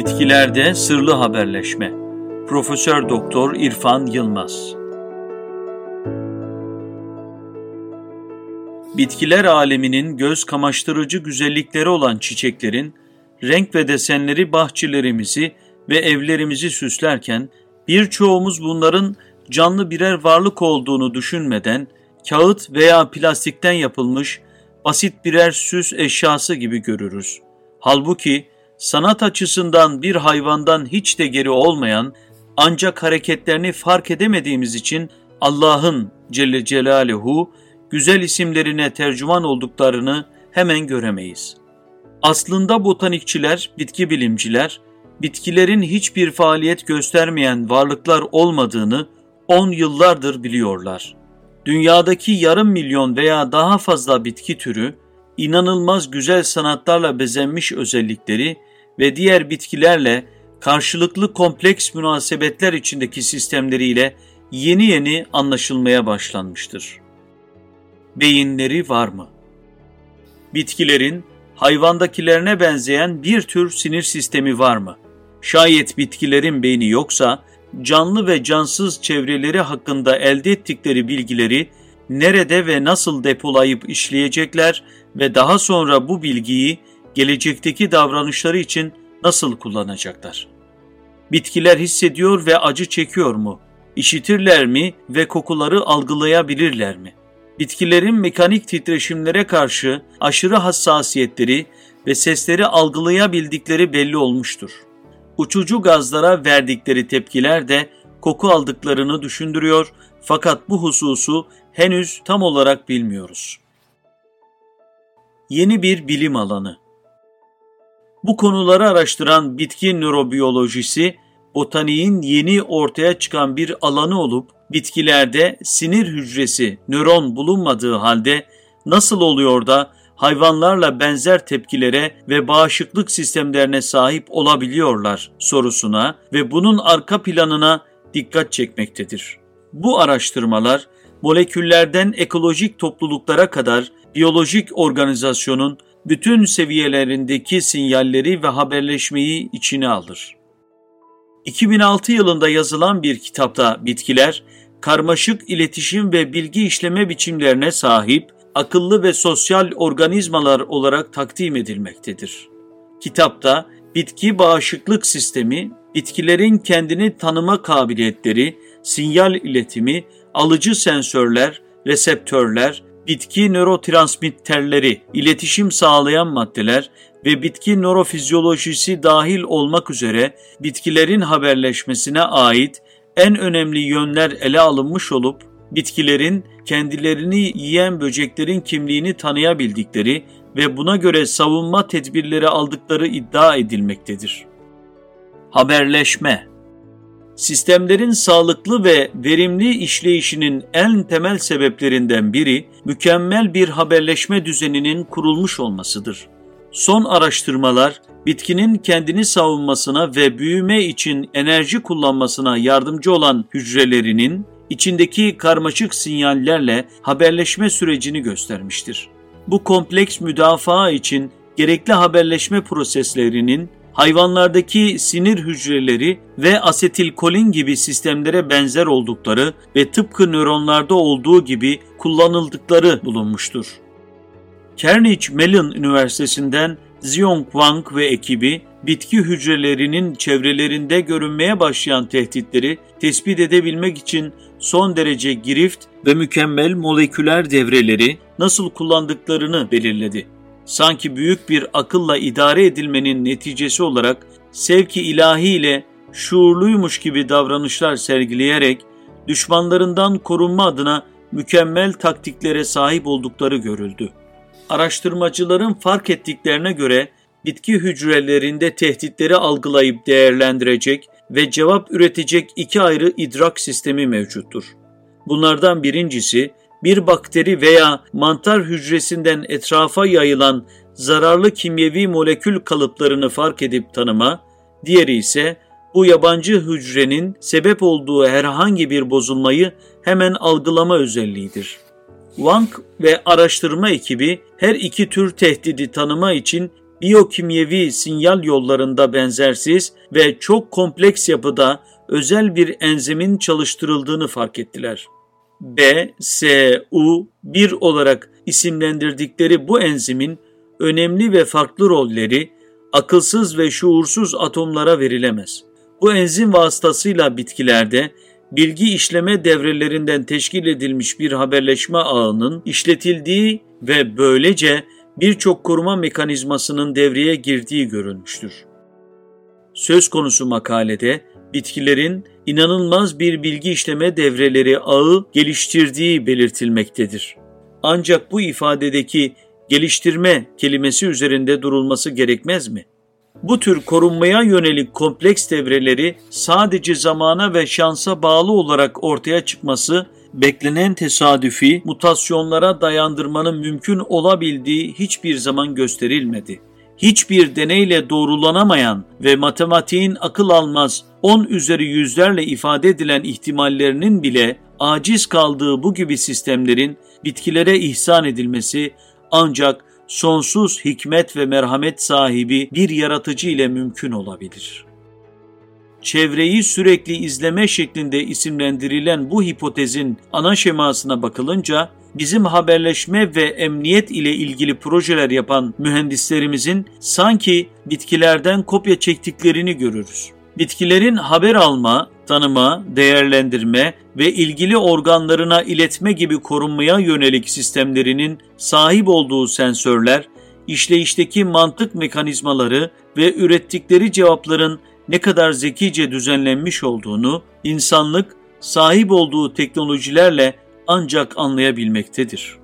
Bitkilerde sırlı haberleşme. Profesör Doktor İrfan Yılmaz. Bitkiler aleminin göz kamaştırıcı güzellikleri olan çiçeklerin renk ve desenleri bahçelerimizi ve evlerimizi süslerken birçoğumuz bunların canlı birer varlık olduğunu düşünmeden kağıt veya plastikten yapılmış basit birer süs eşyası gibi görürüz. Halbuki sanat açısından bir hayvandan hiç de geri olmayan ancak hareketlerini fark edemediğimiz için Allah'ın Celle Celaluhu güzel isimlerine tercüman olduklarını hemen göremeyiz. Aslında botanikçiler, bitki bilimciler, bitkilerin hiçbir faaliyet göstermeyen varlıklar olmadığını 10 yıllardır biliyorlar. Dünyadaki yarım milyon veya daha fazla bitki türü, inanılmaz güzel sanatlarla bezenmiş özellikleri ve diğer bitkilerle karşılıklı kompleks münasebetler içindeki sistemleriyle yeni yeni anlaşılmaya başlanmıştır. Beyinleri var mı? Bitkilerin hayvandakilerine benzeyen bir tür sinir sistemi var mı? Şayet bitkilerin beyni yoksa canlı ve cansız çevreleri hakkında elde ettikleri bilgileri nerede ve nasıl depolayıp işleyecekler ve daha sonra bu bilgiyi gelecekteki davranışları için nasıl kullanacaklar? Bitkiler hissediyor ve acı çekiyor mu? İşitirler mi ve kokuları algılayabilirler mi? Bitkilerin mekanik titreşimlere karşı aşırı hassasiyetleri ve sesleri algılayabildikleri belli olmuştur. Uçucu gazlara verdikleri tepkiler de koku aldıklarını düşündürüyor fakat bu hususu henüz tam olarak bilmiyoruz. Yeni bir bilim alanı bu konuları araştıran bitki nörobiyolojisi, botaniğin yeni ortaya çıkan bir alanı olup bitkilerde sinir hücresi, nöron bulunmadığı halde nasıl oluyor da hayvanlarla benzer tepkilere ve bağışıklık sistemlerine sahip olabiliyorlar sorusuna ve bunun arka planına dikkat çekmektedir. Bu araştırmalar moleküllerden ekolojik topluluklara kadar biyolojik organizasyonun bütün seviyelerindeki sinyalleri ve haberleşmeyi içine alır. 2006 yılında yazılan bir kitapta bitkiler, karmaşık iletişim ve bilgi işleme biçimlerine sahip akıllı ve sosyal organizmalar olarak takdim edilmektedir. Kitapta bitki bağışıklık sistemi, bitkilerin kendini tanıma kabiliyetleri, sinyal iletimi, alıcı sensörler, reseptörler, bitki nörotransmitterleri, iletişim sağlayan maddeler ve bitki nörofizyolojisi dahil olmak üzere bitkilerin haberleşmesine ait en önemli yönler ele alınmış olup bitkilerin kendilerini yiyen böceklerin kimliğini tanıyabildikleri ve buna göre savunma tedbirleri aldıkları iddia edilmektedir. Haberleşme Sistemlerin sağlıklı ve verimli işleyişinin en temel sebeplerinden biri mükemmel bir haberleşme düzeninin kurulmuş olmasıdır. Son araştırmalar bitkinin kendini savunmasına ve büyüme için enerji kullanmasına yardımcı olan hücrelerinin içindeki karmaşık sinyallerle haberleşme sürecini göstermiştir. Bu kompleks müdafaa için gerekli haberleşme proseslerinin hayvanlardaki sinir hücreleri ve asetilkolin gibi sistemlere benzer oldukları ve tıpkı nöronlarda olduğu gibi kullanıldıkları bulunmuştur. Carnegie Mellon Üniversitesi'nden Xiong Wang ve ekibi bitki hücrelerinin çevrelerinde görünmeye başlayan tehditleri tespit edebilmek için son derece girift ve mükemmel moleküler devreleri nasıl kullandıklarını belirledi sanki büyük bir akılla idare edilmenin neticesi olarak sevki ilahi ile şuurluymuş gibi davranışlar sergileyerek düşmanlarından korunma adına mükemmel taktiklere sahip oldukları görüldü. Araştırmacıların fark ettiklerine göre bitki hücrelerinde tehditleri algılayıp değerlendirecek ve cevap üretecek iki ayrı idrak sistemi mevcuttur. Bunlardan birincisi bir bakteri veya mantar hücresinden etrafa yayılan zararlı kimyevi molekül kalıplarını fark edip tanıma, diğeri ise bu yabancı hücrenin sebep olduğu herhangi bir bozulmayı hemen algılama özelliğidir. Wang ve araştırma ekibi her iki tür tehdidi tanıma için biyokimyevi sinyal yollarında benzersiz ve çok kompleks yapıda özel bir enzimin çalıştırıldığını fark ettiler. B, S, U, 1 olarak isimlendirdikleri bu enzimin önemli ve farklı rolleri akılsız ve şuursuz atomlara verilemez. Bu enzim vasıtasıyla bitkilerde bilgi işleme devrelerinden teşkil edilmiş bir haberleşme ağının işletildiği ve böylece birçok koruma mekanizmasının devreye girdiği görülmüştür. Söz konusu makalede bitkilerin inanılmaz bir bilgi işleme devreleri ağı geliştirdiği belirtilmektedir. Ancak bu ifadedeki geliştirme kelimesi üzerinde durulması gerekmez mi? Bu tür korunmaya yönelik kompleks devreleri sadece zamana ve şansa bağlı olarak ortaya çıkması beklenen tesadüfi mutasyonlara dayandırmanın mümkün olabildiği hiçbir zaman gösterilmedi. Hiçbir deneyle doğrulanamayan ve matematiğin akıl almaz 10 üzeri yüzlerle ifade edilen ihtimallerinin bile aciz kaldığı bu gibi sistemlerin bitkilere ihsan edilmesi ancak sonsuz hikmet ve merhamet sahibi bir yaratıcı ile mümkün olabilir. Çevreyi sürekli izleme şeklinde isimlendirilen bu hipotezin ana şemasına bakılınca bizim haberleşme ve emniyet ile ilgili projeler yapan mühendislerimizin sanki bitkilerden kopya çektiklerini görürüz. Bitkilerin haber alma, tanıma, değerlendirme ve ilgili organlarına iletme gibi korunmaya yönelik sistemlerinin sahip olduğu sensörler, işleyişteki mantık mekanizmaları ve ürettikleri cevapların ne kadar zekice düzenlenmiş olduğunu insanlık sahip olduğu teknolojilerle ancak anlayabilmektedir.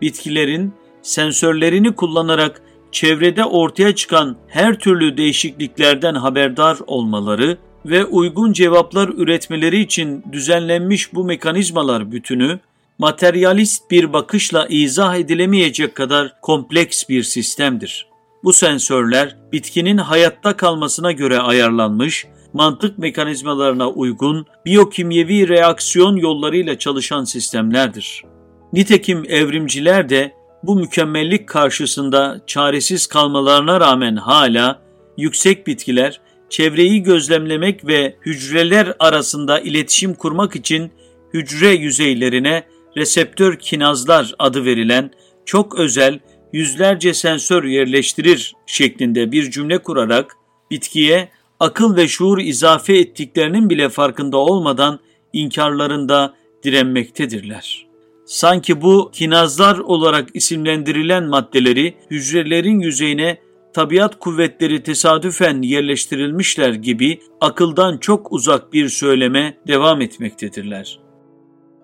Bitkilerin sensörlerini kullanarak çevrede ortaya çıkan her türlü değişikliklerden haberdar olmaları ve uygun cevaplar üretmeleri için düzenlenmiş bu mekanizmalar bütünü, materyalist bir bakışla izah edilemeyecek kadar kompleks bir sistemdir. Bu sensörler bitkinin hayatta kalmasına göre ayarlanmış, mantık mekanizmalarına uygun biyokimyevi reaksiyon yollarıyla çalışan sistemlerdir. Nitekim evrimciler de bu mükemmellik karşısında çaresiz kalmalarına rağmen hala yüksek bitkiler çevreyi gözlemlemek ve hücreler arasında iletişim kurmak için hücre yüzeylerine reseptör kinazlar adı verilen çok özel yüzlerce sensör yerleştirir şeklinde bir cümle kurarak bitkiye akıl ve şuur izafe ettiklerinin bile farkında olmadan inkarlarında direnmektedirler. Sanki bu kinazlar olarak isimlendirilen maddeleri hücrelerin yüzeyine tabiat kuvvetleri tesadüfen yerleştirilmişler gibi akıldan çok uzak bir söyleme devam etmektedirler.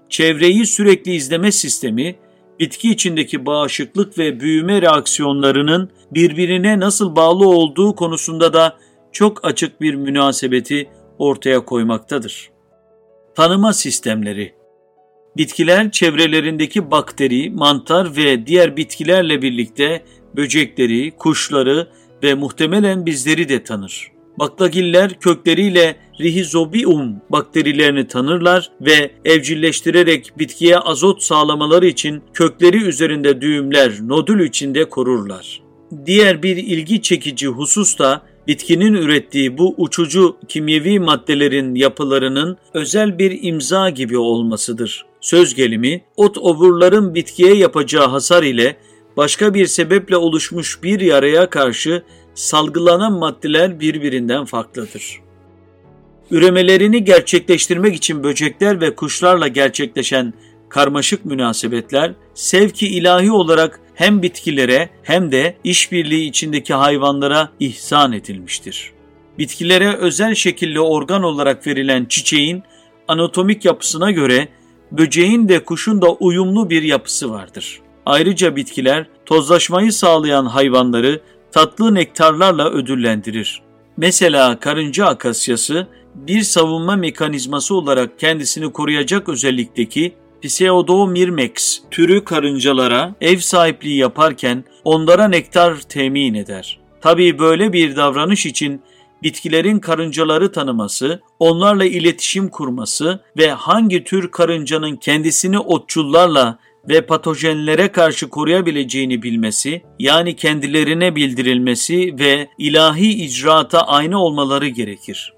Çevreyi sürekli izleme sistemi, bitki içindeki bağışıklık ve büyüme reaksiyonlarının birbirine nasıl bağlı olduğu konusunda da çok açık bir münasebeti ortaya koymaktadır. Tanıma sistemleri Bitkiler çevrelerindeki bakteri, mantar ve diğer bitkilerle birlikte böcekleri, kuşları ve muhtemelen bizleri de tanır. Baklagiller kökleriyle Rhizobium bakterilerini tanırlar ve evcilleştirerek bitkiye azot sağlamaları için kökleri üzerinde düğümler nodül içinde korurlar. Diğer bir ilgi çekici husus da bitkinin ürettiği bu uçucu kimyevi maddelerin yapılarının özel bir imza gibi olmasıdır. Söz gelimi, ot oburların bitkiye yapacağı hasar ile başka bir sebeple oluşmuş bir yaraya karşı salgılanan maddeler birbirinden farklıdır. Üremelerini gerçekleştirmek için böcekler ve kuşlarla gerçekleşen karmaşık münasebetler sevki ilahi olarak hem bitkilere hem de işbirliği içindeki hayvanlara ihsan edilmiştir. Bitkilere özel şekilde organ olarak verilen çiçeğin anatomik yapısına göre böceğin de kuşun da uyumlu bir yapısı vardır. Ayrıca bitkiler tozlaşmayı sağlayan hayvanları tatlı nektarlarla ödüllendirir. Mesela karınca akasyası bir savunma mekanizması olarak kendisini koruyacak özellikteki Pseudomirmex türü karıncalara ev sahipliği yaparken onlara nektar temin eder. Tabii böyle bir davranış için bitkilerin karıncaları tanıması, onlarla iletişim kurması ve hangi tür karıncanın kendisini otçullarla ve patojenlere karşı koruyabileceğini bilmesi, yani kendilerine bildirilmesi ve ilahi icraata aynı olmaları gerekir.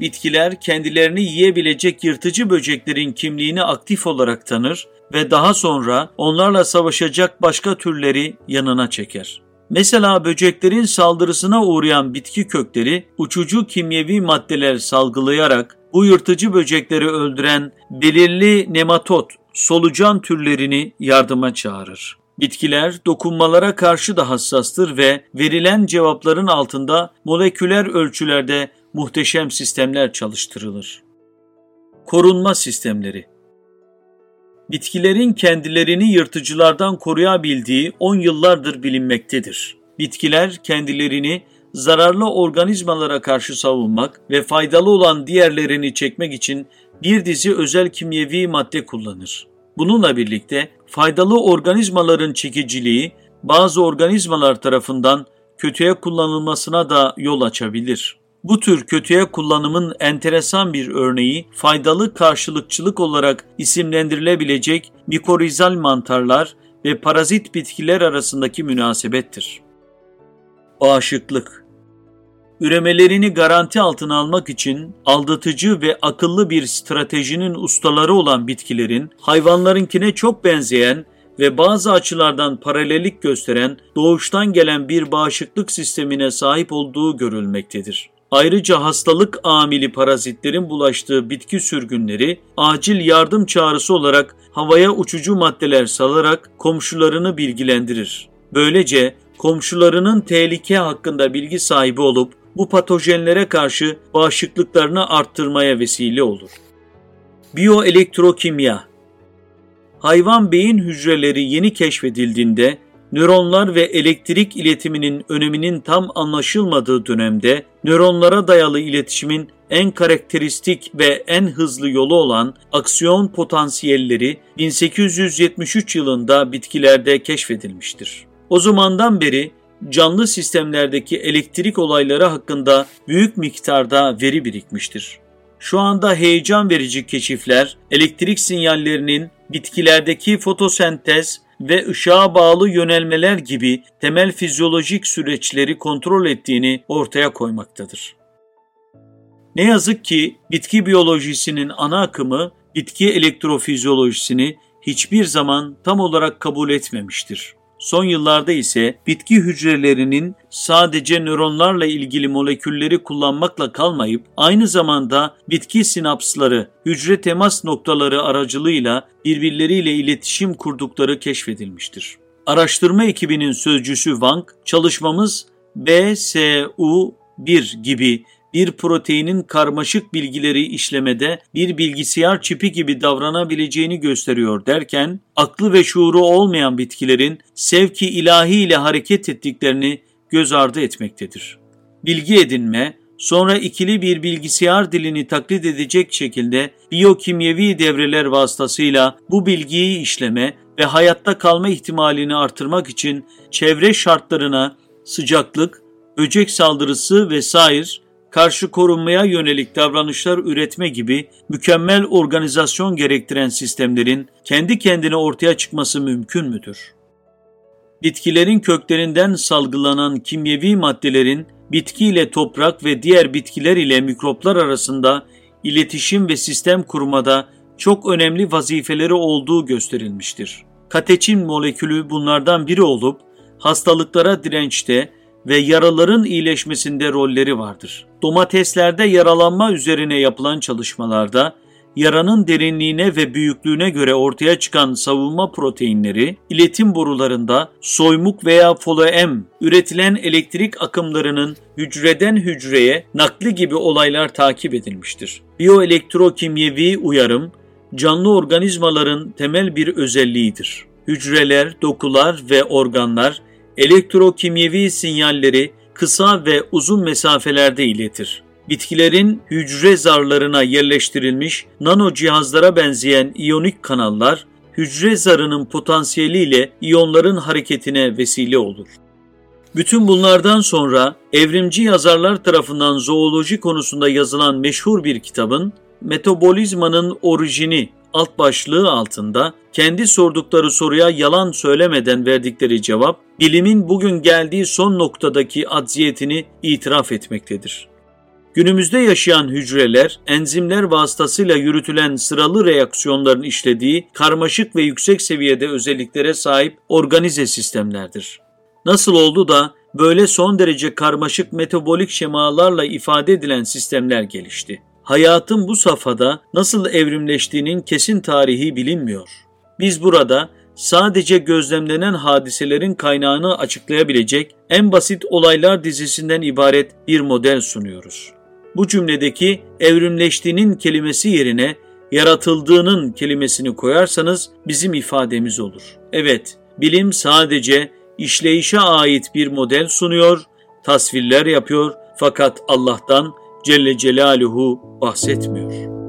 Bitkiler kendilerini yiyebilecek yırtıcı böceklerin kimliğini aktif olarak tanır ve daha sonra onlarla savaşacak başka türleri yanına çeker. Mesela böceklerin saldırısına uğrayan bitki kökleri uçucu kimyevi maddeler salgılayarak bu yırtıcı böcekleri öldüren belirli nematot, solucan türlerini yardıma çağırır. Bitkiler dokunmalara karşı da hassastır ve verilen cevapların altında moleküler ölçülerde muhteşem sistemler çalıştırılır. Korunma sistemleri Bitkilerin kendilerini yırtıcılardan koruyabildiği 10 yıllardır bilinmektedir. Bitkiler kendilerini zararlı organizmalara karşı savunmak ve faydalı olan diğerlerini çekmek için bir dizi özel kimyevi madde kullanır. Bununla birlikte faydalı organizmaların çekiciliği bazı organizmalar tarafından kötüye kullanılmasına da yol açabilir. Bu tür kötüye kullanımın enteresan bir örneği faydalı karşılıkçılık olarak isimlendirilebilecek mikorizal mantarlar ve parazit bitkiler arasındaki münasebettir. Bağışıklık Üremelerini garanti altına almak için aldatıcı ve akıllı bir stratejinin ustaları olan bitkilerin hayvanlarınkine çok benzeyen ve bazı açılardan paralellik gösteren doğuştan gelen bir bağışıklık sistemine sahip olduğu görülmektedir. Ayrıca hastalık amili parazitlerin bulaştığı bitki sürgünleri acil yardım çağrısı olarak havaya uçucu maddeler salarak komşularını bilgilendirir. Böylece komşularının tehlike hakkında bilgi sahibi olup bu patojenlere karşı bağışıklıklarını arttırmaya vesile olur. Biyoelektrokimya Hayvan beyin hücreleri yeni keşfedildiğinde nöronlar ve elektrik iletiminin öneminin tam anlaşılmadığı dönemde nöronlara dayalı iletişimin en karakteristik ve en hızlı yolu olan aksiyon potansiyelleri 1873 yılında bitkilerde keşfedilmiştir. O zamandan beri canlı sistemlerdeki elektrik olayları hakkında büyük miktarda veri birikmiştir. Şu anda heyecan verici keşifler elektrik sinyallerinin bitkilerdeki fotosentez ve ışığa bağlı yönelmeler gibi temel fizyolojik süreçleri kontrol ettiğini ortaya koymaktadır. Ne yazık ki bitki biyolojisinin ana akımı bitki elektrofizyolojisini hiçbir zaman tam olarak kabul etmemiştir. Son yıllarda ise bitki hücrelerinin sadece nöronlarla ilgili molekülleri kullanmakla kalmayıp aynı zamanda bitki sinapsları, hücre temas noktaları aracılığıyla birbirleriyle iletişim kurdukları keşfedilmiştir. Araştırma ekibinin sözcüsü Wang, çalışmamız BSU1 gibi bir proteinin karmaşık bilgileri işlemede bir bilgisayar çipi gibi davranabileceğini gösteriyor derken, aklı ve şuuru olmayan bitkilerin sevki ilahi ile hareket ettiklerini göz ardı etmektedir. Bilgi edinme, sonra ikili bir bilgisayar dilini taklit edecek şekilde biyokimyevi devreler vasıtasıyla bu bilgiyi işleme ve hayatta kalma ihtimalini artırmak için çevre şartlarına sıcaklık, böcek saldırısı vesaire karşı korunmaya yönelik davranışlar üretme gibi mükemmel organizasyon gerektiren sistemlerin kendi kendine ortaya çıkması mümkün müdür? Bitkilerin köklerinden salgılanan kimyevi maddelerin bitki ile toprak ve diğer bitkiler ile mikroplar arasında iletişim ve sistem kurmada çok önemli vazifeleri olduğu gösterilmiştir. Kateçin molekülü bunlardan biri olup hastalıklara dirençte ve yaraların iyileşmesinde rolleri vardır. Domateslerde yaralanma üzerine yapılan çalışmalarda yaranın derinliğine ve büyüklüğüne göre ortaya çıkan savunma proteinleri iletim borularında soymuk veya foloem üretilen elektrik akımlarının hücreden hücreye nakli gibi olaylar takip edilmiştir. Biyoelektrokimyevi uyarım canlı organizmaların temel bir özelliğidir. Hücreler, dokular ve organlar elektrokimyevi sinyalleri kısa ve uzun mesafelerde iletir. Bitkilerin hücre zarlarına yerleştirilmiş nano cihazlara benzeyen iyonik kanallar, hücre zarının potansiyeliyle iyonların hareketine vesile olur. Bütün bunlardan sonra evrimci yazarlar tarafından zooloji konusunda yazılan meşhur bir kitabın Metabolizmanın Orijini alt başlığı altında kendi sordukları soruya yalan söylemeden verdikleri cevap, bilimin bugün geldiği son noktadaki acziyetini itiraf etmektedir. Günümüzde yaşayan hücreler, enzimler vasıtasıyla yürütülen sıralı reaksiyonların işlediği karmaşık ve yüksek seviyede özelliklere sahip organize sistemlerdir. Nasıl oldu da böyle son derece karmaşık metabolik şemalarla ifade edilen sistemler gelişti? Hayatın bu safhada nasıl evrimleştiğinin kesin tarihi bilinmiyor. Biz burada sadece gözlemlenen hadiselerin kaynağını açıklayabilecek en basit olaylar dizisinden ibaret bir model sunuyoruz. Bu cümledeki evrimleştiğinin kelimesi yerine yaratıldığının kelimesini koyarsanız bizim ifademiz olur. Evet, bilim sadece işleyişe ait bir model sunuyor, tasvirler yapıyor fakat Allah'tan Celle Celaluhu bahsetmiyor.